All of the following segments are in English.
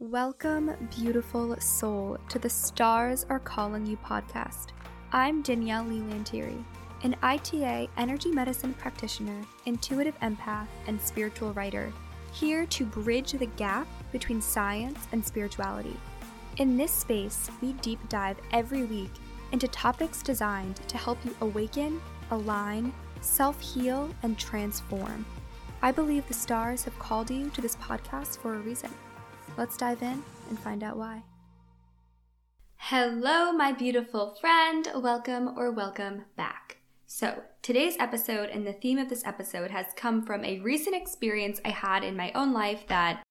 Welcome, beautiful soul, to the Stars Are Calling You podcast. I'm Danielle Leigh Lanteri, an ITA energy medicine practitioner, intuitive empath, and spiritual writer, here to bridge the gap between science and spirituality. In this space, we deep dive every week into topics designed to help you awaken, align, self heal, and transform. I believe the stars have called you to this podcast for a reason. Let's dive in and find out why. Hello, my beautiful friend. Welcome or welcome back. So, today's episode and the theme of this episode has come from a recent experience I had in my own life that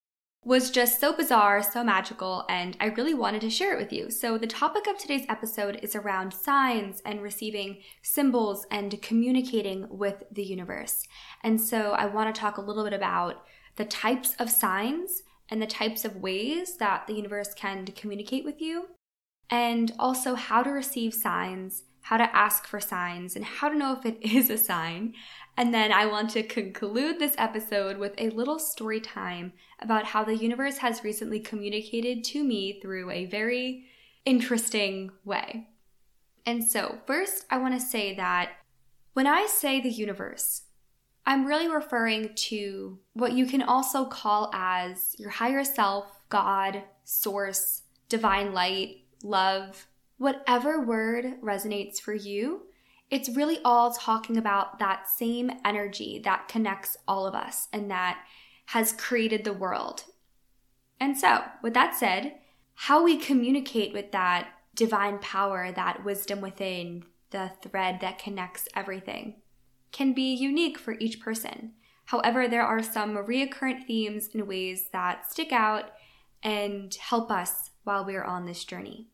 was just so bizarre, so magical, and I really wanted to share it with you. So, the topic of today's episode is around signs and receiving symbols and communicating with the universe. And so, I want to talk a little bit about the types of signs and the types of ways that the universe can communicate with you, and also how to receive signs, how to ask for signs, and how to know if it is a sign. And then I want to conclude this episode with a little story time about how the universe has recently communicated to me through a very interesting way. And so, first, I want to say that when I say the universe, I'm really referring to what you can also call as your higher self, God, source, divine light, love, whatever word resonates for you. It's really all talking about that same energy that connects all of us and that has created the world. And so, with that said, how we communicate with that divine power, that wisdom within, the thread that connects everything can be unique for each person. However, there are some reoccurrent themes and ways that stick out and help us while we're on this journey.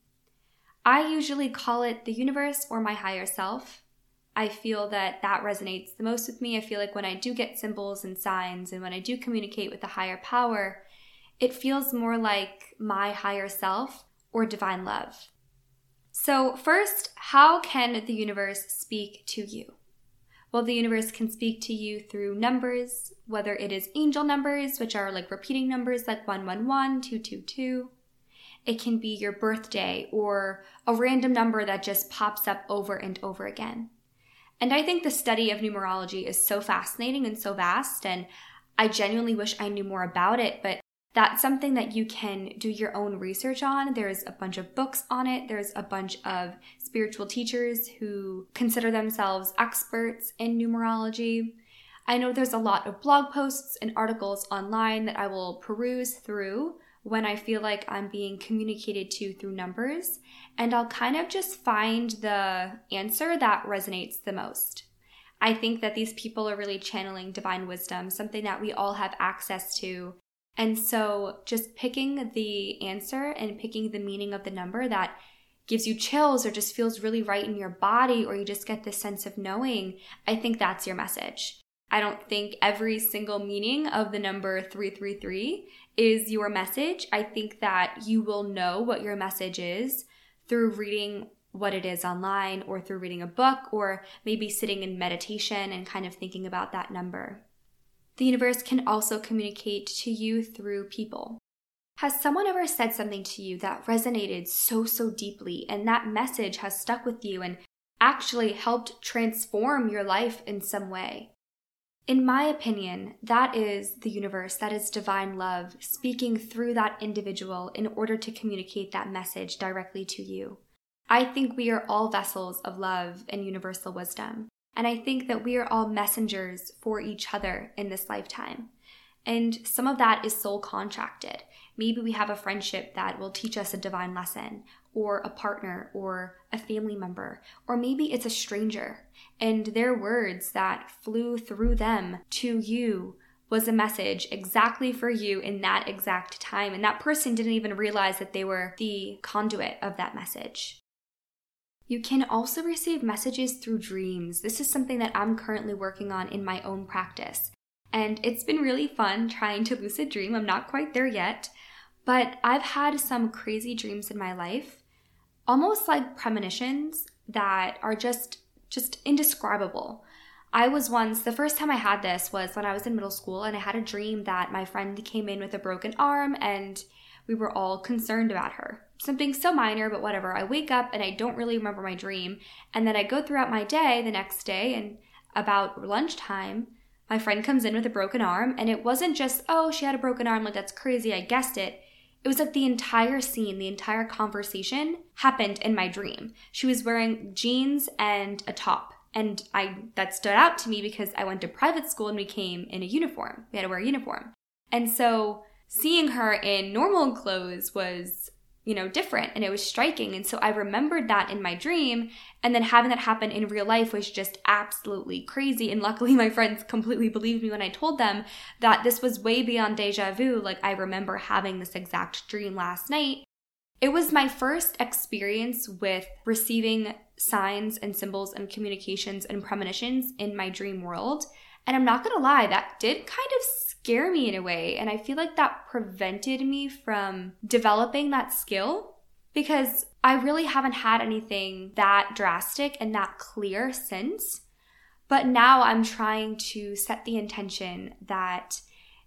I usually call it the universe or my higher self. I feel that that resonates the most with me. I feel like when I do get symbols and signs and when I do communicate with the higher power, it feels more like my higher self or divine love. So, first, how can the universe speak to you? Well, the universe can speak to you through numbers, whether it is angel numbers, which are like repeating numbers like 111, 222. It can be your birthday or a random number that just pops up over and over again. And I think the study of numerology is so fascinating and so vast, and I genuinely wish I knew more about it, but that's something that you can do your own research on. There's a bunch of books on it. There's a bunch of spiritual teachers who consider themselves experts in numerology. I know there's a lot of blog posts and articles online that I will peruse through when I feel like I'm being communicated to through numbers, and I'll kind of just find the answer that resonates the most. I think that these people are really channeling divine wisdom, something that we all have access to and so just picking the answer and picking the meaning of the number that gives you chills or just feels really right in your body or you just get this sense of knowing, I think that's your message. I don't think every single meaning of the number 333 is your message. I think that you will know what your message is through reading what it is online or through reading a book or maybe sitting in meditation and kind of thinking about that number. The universe can also communicate to you through people. Has someone ever said something to you that resonated so, so deeply, and that message has stuck with you and actually helped transform your life in some way? In my opinion, that is the universe, that is divine love speaking through that individual in order to communicate that message directly to you. I think we are all vessels of love and universal wisdom. And I think that we are all messengers for each other in this lifetime. And some of that is soul contracted. Maybe we have a friendship that will teach us a divine lesson, or a partner, or a family member, or maybe it's a stranger, and their words that flew through them to you was a message exactly for you in that exact time. And that person didn't even realize that they were the conduit of that message. You can also receive messages through dreams. This is something that I'm currently working on in my own practice. And it's been really fun trying to lucid dream. I'm not quite there yet, but I've had some crazy dreams in my life, almost like premonitions that are just just indescribable. I was once, the first time I had this was when I was in middle school, and I had a dream that my friend came in with a broken arm and we were all concerned about her. Something so minor, but whatever. I wake up and I don't really remember my dream. And then I go throughout my day the next day, and about lunchtime, my friend comes in with a broken arm. And it wasn't just, oh, she had a broken arm, like that's crazy, I guessed it. It was like the entire scene, the entire conversation happened in my dream. She was wearing jeans and a top. And I that stood out to me because I went to private school and we came in a uniform. We had to wear a uniform. And so seeing her in normal clothes was you know, different and it was striking. And so I remembered that in my dream. And then having that happen in real life was just absolutely crazy. And luckily, my friends completely believed me when I told them that this was way beyond deja vu. Like, I remember having this exact dream last night. It was my first experience with receiving signs and symbols and communications and premonitions in my dream world. And I'm not gonna lie, that did kind of scare me in a way. And I feel like that prevented me from developing that skill because I really haven't had anything that drastic and that clear since. But now I'm trying to set the intention that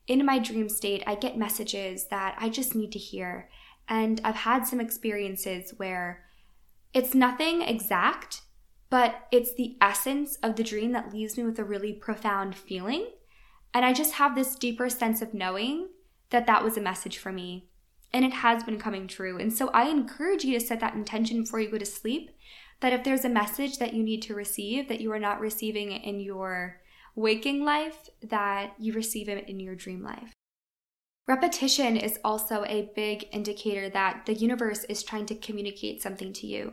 in my dream state, I get messages that I just need to hear. And I've had some experiences where it's nothing exact, but it's the essence of the dream that leaves me with a really profound feeling. And I just have this deeper sense of knowing that that was a message for me. And it has been coming true. And so I encourage you to set that intention before you go to sleep that if there's a message that you need to receive that you are not receiving in your waking life, that you receive it in your dream life. Repetition is also a big indicator that the universe is trying to communicate something to you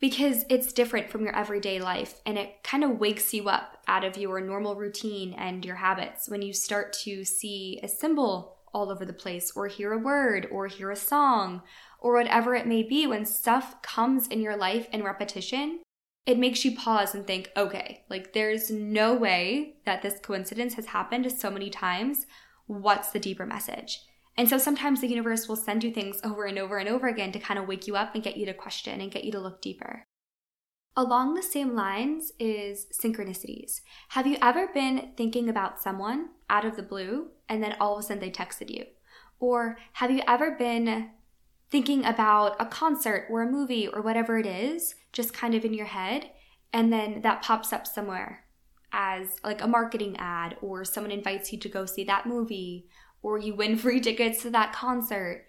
because it's different from your everyday life and it kind of wakes you up out of your normal routine and your habits when you start to see a symbol all over the place or hear a word or hear a song or whatever it may be. When stuff comes in your life in repetition it makes you pause and think okay like there's no way that this coincidence has happened so many times. What's the deeper message and so sometimes the universe will send you things over and over and over again to kind of wake you up and get you to question and get you to look deeper. Along the same lines is synchronicities. Have you ever been thinking about someone out of the blue and then all of a sudden they texted you? Or have you ever been thinking about a concert or a movie or whatever it is, just kind of in your head, and then that pops up somewhere as like a marketing ad or someone invites you to go see that movie or you win free tickets to that concert.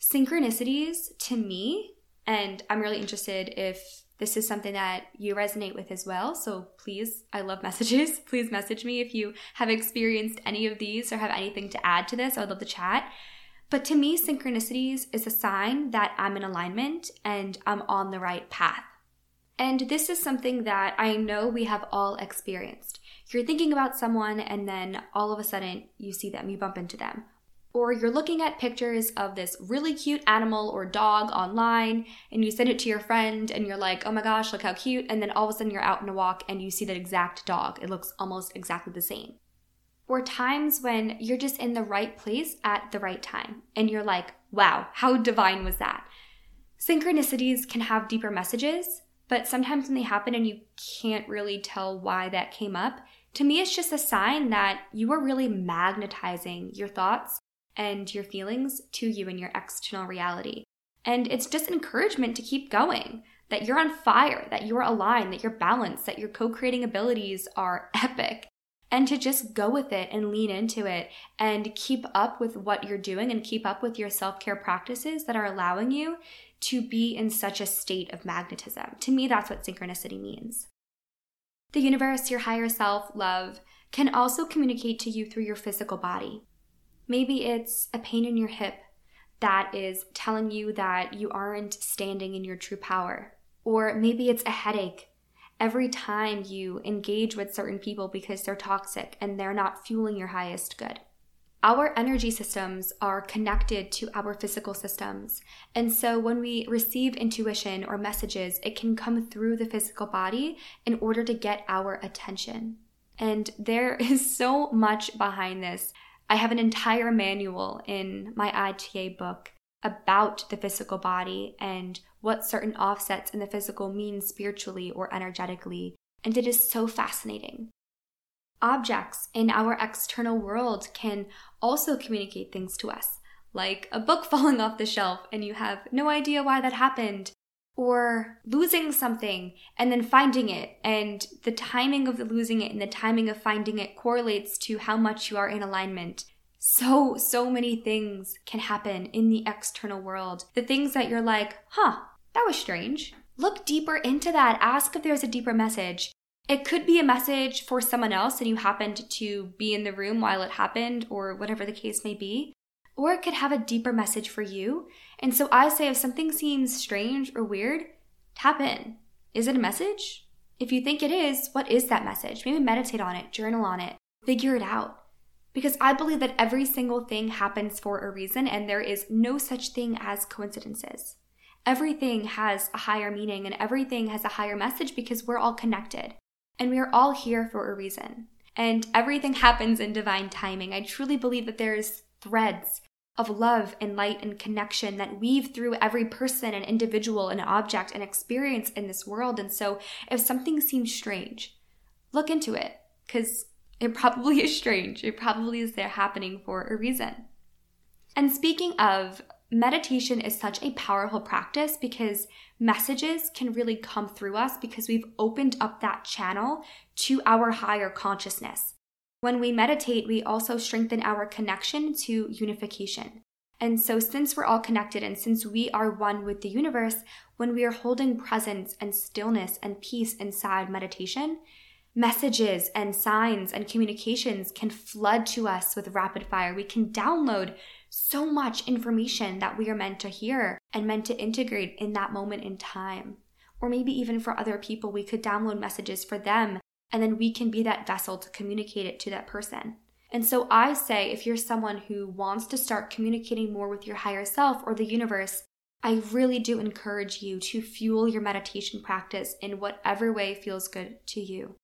Synchronicities to me, and I'm really interested if this is something that you resonate with as well. So please, I love messages. Please message me if you have experienced any of these or have anything to add to this. I would love to chat. But to me, synchronicities is a sign that I'm in alignment and I'm on the right path. And this is something that I know we have all experienced. You're thinking about someone and then all of a sudden you see them, you bump into them. Or you're looking at pictures of this really cute animal or dog online and you send it to your friend and you're like, oh my gosh, look how cute. And then all of a sudden you're out in a walk and you see that exact dog. It looks almost exactly the same. Or times when you're just in the right place at the right time and you're like, wow, how divine was that? Synchronicities can have deeper messages, but sometimes when they happen and you can't really tell why that came up, to me, it's just a sign that you are really magnetizing your thoughts and your feelings to you in your external reality. And it's just encouragement to keep going, that you're on fire, that you're aligned, that you're balanced, that your co creating abilities are epic. And to just go with it and lean into it and keep up with what you're doing and keep up with your self care practices that are allowing you to be in such a state of magnetism. To me, that's what synchronicity means. The universe, your higher self, love, can also communicate to you through your physical body. Maybe it's a pain in your hip that is telling you that you aren't standing in your true power. Or maybe it's a headache every time you engage with certain people because they're toxic and they're not fueling your highest good. Our energy systems are connected to our physical systems. And so when we receive intuition or messages, it can come through the physical body in order to get our attention. And there is so much behind this. I have an entire manual in my ITA book about the physical body and what certain offsets in the physical mean spiritually or energetically. And it is so fascinating. Objects in our external world can also communicate things to us, like a book falling off the shelf and you have no idea why that happened, or losing something and then finding it, and the timing of the losing it and the timing of finding it correlates to how much you are in alignment. So, so many things can happen in the external world. The things that you're like, huh, that was strange. Look deeper into that. Ask if there's a deeper message. It could be a message for someone else and you happened to be in the room while it happened or whatever the case may be. Or it could have a deeper message for you. And so I say if something seems strange or weird, tap in. Is it a message? If you think it is, what is that message? Maybe meditate on it, journal on it, figure it out. Because I believe that every single thing happens for a reason and there is no such thing as coincidences. Everything has a higher meaning and everything has a higher message because we're all connected. And we are all here for a reason. And everything happens in divine timing. I truly believe that there's threads of love and light and connection that weave through every person and individual and object and experience in this world. And so if something seems strange, look into it because it probably is strange. It probably is there happening for a reason. And speaking of meditation is such a powerful practice because messages can really come through us because we've opened up that channel to our higher consciousness. When we meditate, we also strengthen our connection to unification. And so, since we're all connected and since we are one with the universe, when we are holding presence and stillness and peace inside meditation, messages and signs and communications can flood to us with rapid fire. We can download so much information that we are meant to hear and meant to integrate in that moment in time. Or maybe even for other people, we could download messages for them and then we can be that vessel to communicate it to that person. And so I say if you're someone who wants to start communicating more with your higher self or the universe, I really do encourage you to fuel your meditation practice in whatever way feels good to you.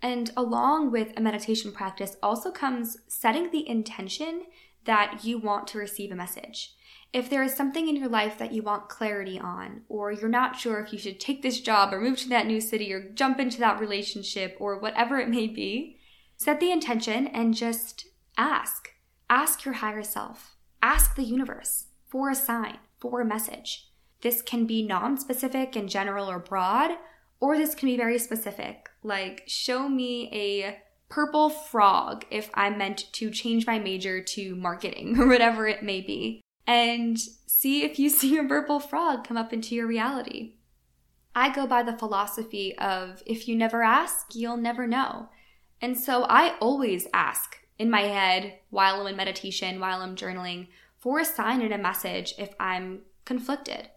And along with a meditation practice also comes setting the intention that you want to receive a message. If there is something in your life that you want clarity on, or you're not sure if you should take this job or move to that new city or jump into that relationship or whatever it may be, set the intention and just ask. Ask your higher self. Ask the universe for a sign, for a message. This can be non specific and general or broad, or this can be very specific, like show me a purple frog if I'm meant to change my major to marketing or whatever it may be, and see if you see a purple frog come up into your reality. I go by the philosophy of if you never ask, you'll never know. And so I always ask in my head while I'm in meditation, while I'm journaling, for a sign and a message if I'm conflicted.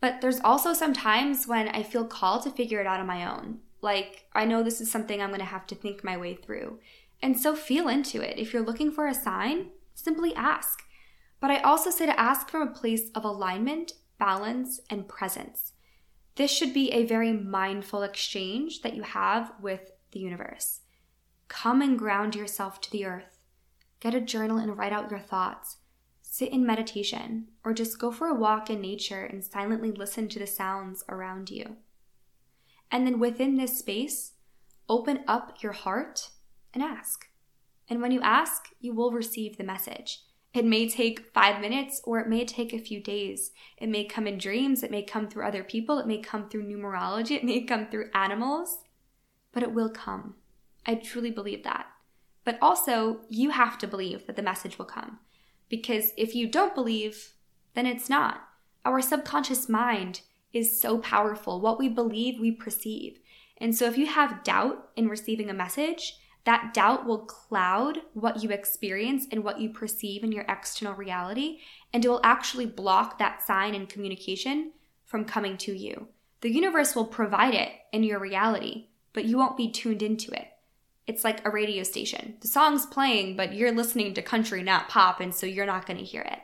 But there's also some times when I feel called to figure it out on my own. Like, I know this is something I'm going to have to think my way through. And so feel into it. If you're looking for a sign, simply ask. But I also say to ask from a place of alignment, balance, and presence. This should be a very mindful exchange that you have with the universe. Come and ground yourself to the earth. Get a journal and write out your thoughts. Sit in meditation, or just go for a walk in nature and silently listen to the sounds around you. And then within this space, open up your heart and ask. And when you ask, you will receive the message. It may take five minutes or it may take a few days. It may come in dreams, it may come through other people, it may come through numerology, it may come through animals, but it will come. I truly believe that. But also, you have to believe that the message will come. Because if you don't believe, then it's not. Our subconscious mind is so powerful. What we believe, we perceive. And so if you have doubt in receiving a message, that doubt will cloud what you experience and what you perceive in your external reality, and it will actually block that sign and communication from coming to you. The universe will provide it in your reality, but you won't be tuned into it. It's like a radio station. The song's playing, but you're listening to country, not pop, and so you're not going to hear it.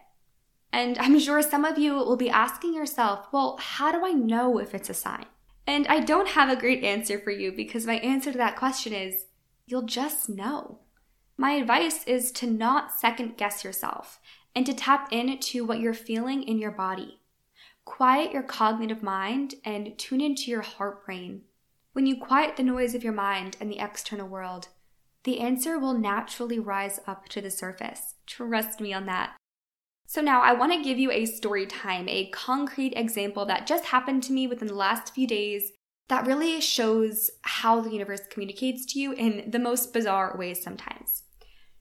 And I'm sure some of you will be asking yourself, well, how do I know if it's a sign? And I don't have a great answer for you because my answer to that question is you'll just know. My advice is to not second guess yourself and to tap into what you're feeling in your body. Quiet your cognitive mind and tune into your heart brain. When you quiet the noise of your mind and the external world, the answer will naturally rise up to the surface. Trust me on that. So now I want to give you a story time, a concrete example that just happened to me within the last few days that really shows how the universe communicates to you in the most bizarre ways sometimes.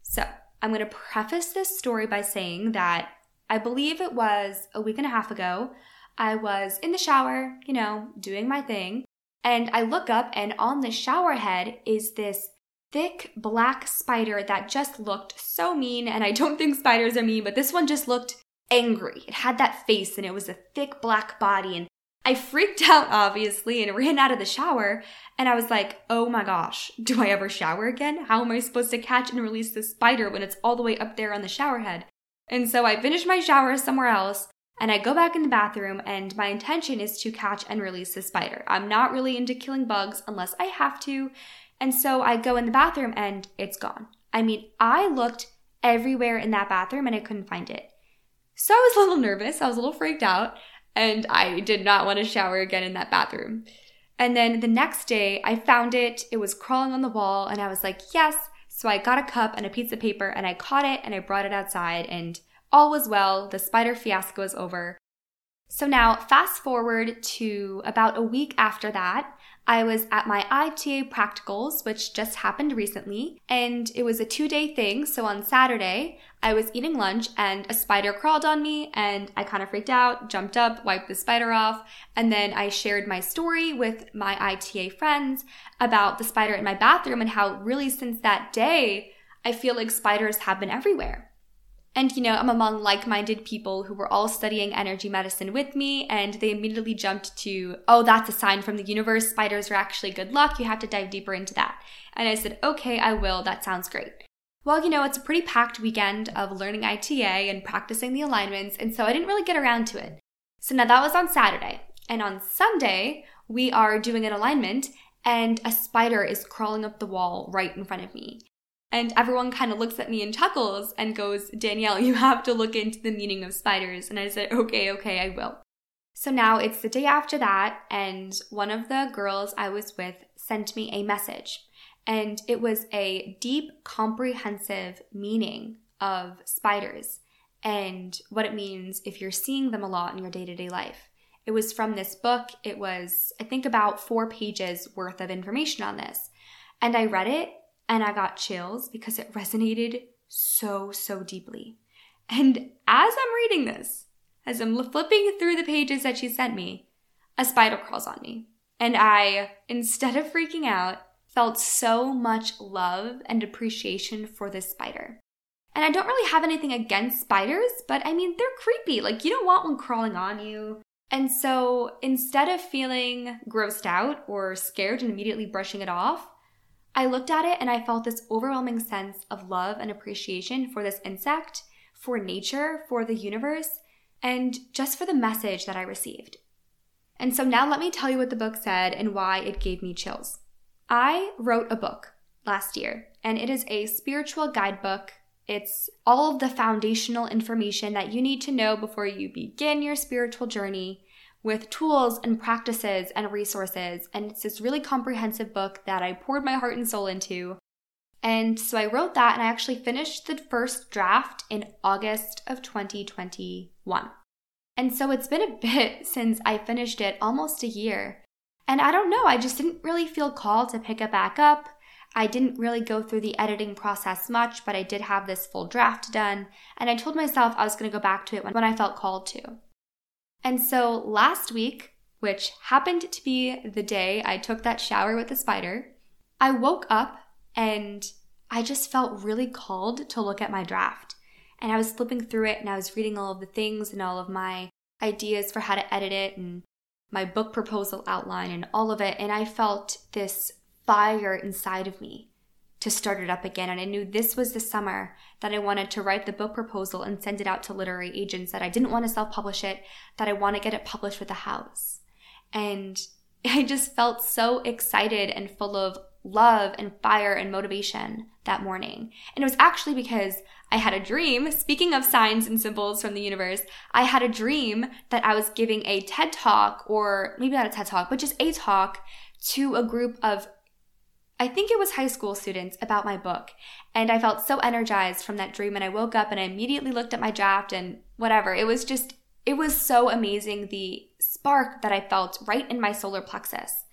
So, I'm going to preface this story by saying that I believe it was a week and a half ago. I was in the shower, you know, doing my thing, and I look up, and on the shower head is this thick black spider that just looked so mean. And I don't think spiders are mean, but this one just looked angry. It had that face, and it was a thick black body, and I freaked out, obviously, and ran out of the shower. And I was like, oh my gosh, do I ever shower again? How am I supposed to catch and release this spider when it's all the way up there on the shower head? And so I finished my shower somewhere else and I go back in the bathroom, and my intention is to catch and release the spider. I'm not really into killing bugs unless I have to. And so I go in the bathroom and it's gone. I mean, I looked everywhere in that bathroom and I couldn't find it. So I was a little nervous. I was a little freaked out and I did not want to shower again in that bathroom. And then the next day, I found it. It was crawling on the wall, and I was like, yes. So I got a cup and a piece of paper, and I caught it and I brought it outside, and all was well. The spider fiasco is over. So now, fast forward to about a week after that, I was at my ITA practicals, which just happened recently, and it was a two day thing. So on Saturday, I was eating lunch and a spider crawled on me, and I kind of freaked out, jumped up, wiped the spider off, and then I shared my story with my ITA friends about the spider in my bathroom and how really since that day, I feel like spiders have been everywhere. And, you know, I'm among like minded people who were all studying energy medicine with me, and they immediately jumped to, oh, that's a sign from the universe. Spiders are actually good luck. You have to dive deeper into that. And I said, okay, I will. That sounds great. Well, you know, it's a pretty packed weekend of learning ITA and practicing the alignments, and so I didn't really get around to it. So now that was on Saturday. And on Sunday, we are doing an alignment, and a spider is crawling up the wall right in front of me. And everyone kind of looks at me and chuckles and goes, Danielle, you have to look into the meaning of spiders. And I said, okay, okay, I will. So now it's the day after that, and one of the girls I was with sent me a message. And it was a deep, comprehensive meaning of spiders and what it means if you're seeing them a lot in your day to day life. It was from this book. It was, I think, about four pages worth of information on this. And I read it and I got chills because it resonated so, so deeply. And as I'm reading this, as I'm flipping through the pages that she sent me, a spider crawls on me. And I, instead of freaking out, felt so much love and appreciation for this spider. And I don't really have anything against spiders, but I mean, they're creepy. Like, you don't want one crawling on you. And so instead of feeling grossed out or scared and immediately brushing it off, I looked at it and I felt this overwhelming sense of love and appreciation for this insect, for nature, for the universe, and just for the message that I received. And so now let me tell you what the book said and why it gave me chills. I wrote a book last year, and it is a spiritual guidebook. It's all of the foundational information that you need to know before you begin your spiritual journey with tools and practices and resources. And it's this really comprehensive book that I poured my heart and soul into. And so I wrote that and I actually finished the first draft in August of 2021. And so it's been a bit since I finished it, almost a year. And I don't know, I just didn't really feel called to pick it back up. I didn't really go through the editing process much, but I did have this full draft done. And I told myself I was going to go back to it when, I felt called to. And so last week, which happened to be the day I took that shower with the spider, I woke up and I just felt really called to look at my draft. And I was flipping through it and I was reading all of the things and all of my ideas for how to edit it and my book proposal outline and all of it. And I felt this fire inside of me to start it up again. And I knew this was the summer that I wanted to write the book proposal and send it out to literary agents, that I didn't want to self publish it, that I want to get it published with a house. And I just felt so excited and full of love and fire and motivation that morning. And it was actually because I had a dream. Speaking of signs and symbols from the universe, I had a dream that I was giving a TED talk, or maybe not a TED talk, but just a talk to a group of I think it was high school students about my book. And I felt so energized from that dream. And I woke up and I immediately looked at my draft. And whatever. It was just, it was so amazing the spark that I felt right in my solar plexus.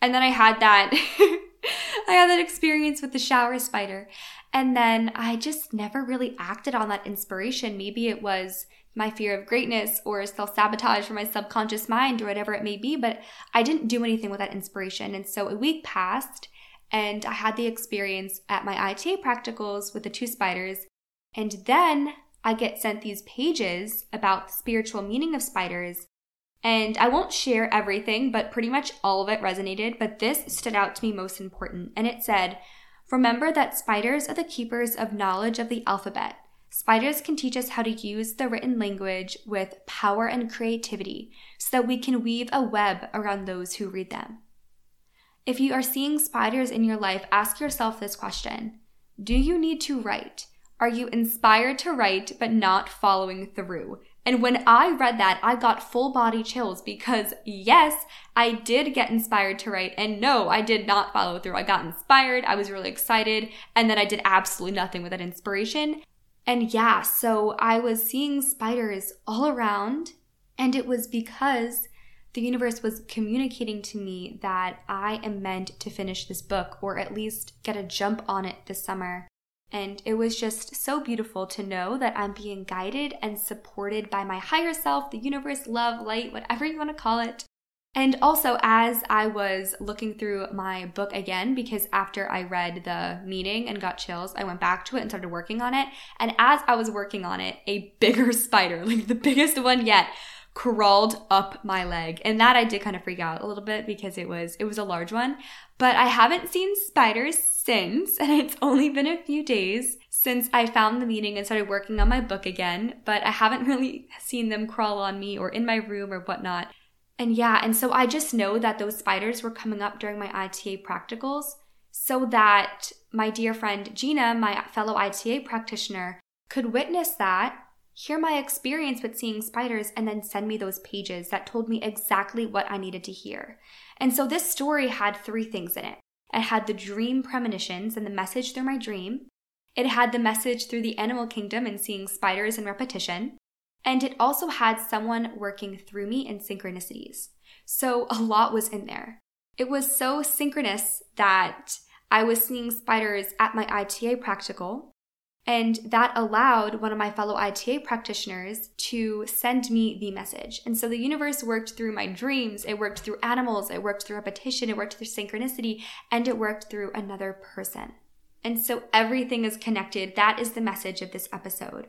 And then I had that, I had that experience with the shower spider. And then I just never really acted on that inspiration. Maybe it was my fear of greatness or self sabotage for my subconscious mind or whatever it may be, but I didn't do anything with that inspiration. And so a week passed and I had the experience at my ITA practicals with the two spiders. And then I get sent these pages about the spiritual meaning of spiders. And I won't share everything, but pretty much all of it resonated. But this stood out to me most important. And it said, Remember that spiders are the keepers of knowledge of the alphabet. Spiders can teach us how to use the written language with power and creativity so that we can weave a web around those who read them. If you are seeing spiders in your life, ask yourself this question Do you need to write? Are you inspired to write but not following through? And when I read that, I got full body chills because yes, I did get inspired to write. And no, I did not follow through. I got inspired. I was really excited. And then I did absolutely nothing with that inspiration. And yeah, so I was seeing spiders all around. And it was because the universe was communicating to me that I am meant to finish this book or at least get a jump on it this summer. And it was just so beautiful to know that I'm being guided and supported by my higher self, the universe, love, light, whatever you want to call it. And also, as I was looking through my book again, because after I read the meeting and got chills, I went back to it and started working on it. And as I was working on it, a bigger spider, like the biggest one yet, crawled up my leg. And that I did kind of freak out a little bit because it was it was a large one. But I haven't seen spiders since, and it's only been a few days since I found the meeting and started working on my book again, but I haven't really seen them crawl on me or in my room or whatnot. And yeah, and so I just know that those spiders were coming up during my ITA practicals so that my dear friend Gina, my fellow ITA practitioner, could witness that hear my experience with seeing spiders, and then send me those pages that told me exactly what I needed to hear. And so this story had three things in it it had the dream premonitions and the message through my dream, it had the message through the animal kingdom and seeing spiders in repetition, and it also had someone working through me in synchronicities. So a lot was in there. It was so synchronous that I was seeing spiders at my ITA practical and that allowed one of my fellow ITA practitioners to send me the message. And so the universe worked through my dreams, it worked through animals, it worked through repetition, it worked through synchronicity, and it worked through another person. And so everything is connected. That is the message of this episode.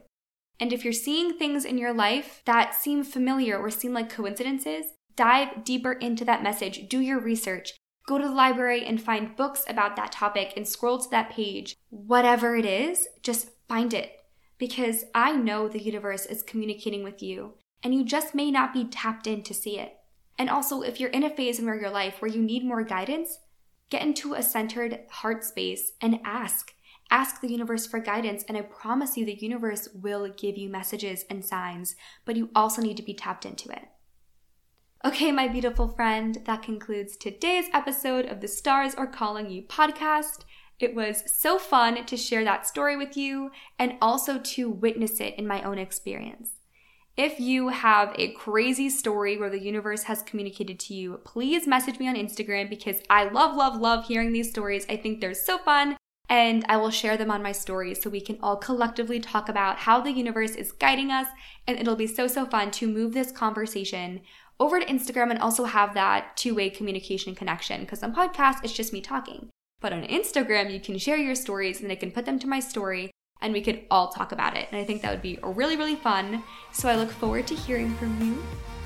And if you're seeing things in your life that seem familiar or seem like coincidences, dive deeper into that message. Do your research. Go to the library and find books about that topic and scroll to that page. Whatever it is, just find it because I know the universe is communicating with you and you just may not be tapped in to see it. And also, if you're in a phase in your life where you need more guidance, get into a centered heart space and ask. Ask the universe for guidance, and I promise you the universe will give you messages and signs, but you also need to be tapped into it. Okay, my beautiful friend, that concludes today's episode of the Stars Are Calling You podcast. It was so fun to share that story with you and also to witness it in my own experience. If you have a crazy story where the universe has communicated to you, please message me on Instagram because I love, love, love hearing these stories. I think they're so fun and I will share them on my stories so we can all collectively talk about how the universe is guiding us. And it'll be so, so fun to move this conversation over to Instagram and also have that two way communication connection. Because on podcasts, it's just me talking. But on Instagram, you can share your stories and I can put them to my story and we could all talk about it. And I think that would be really, really fun. So I look forward to hearing from you.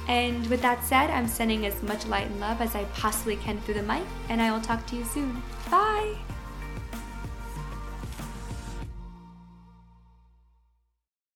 And with that said, I'm sending as much light and love as I possibly can through the mic, and I will talk to you soon. Bye!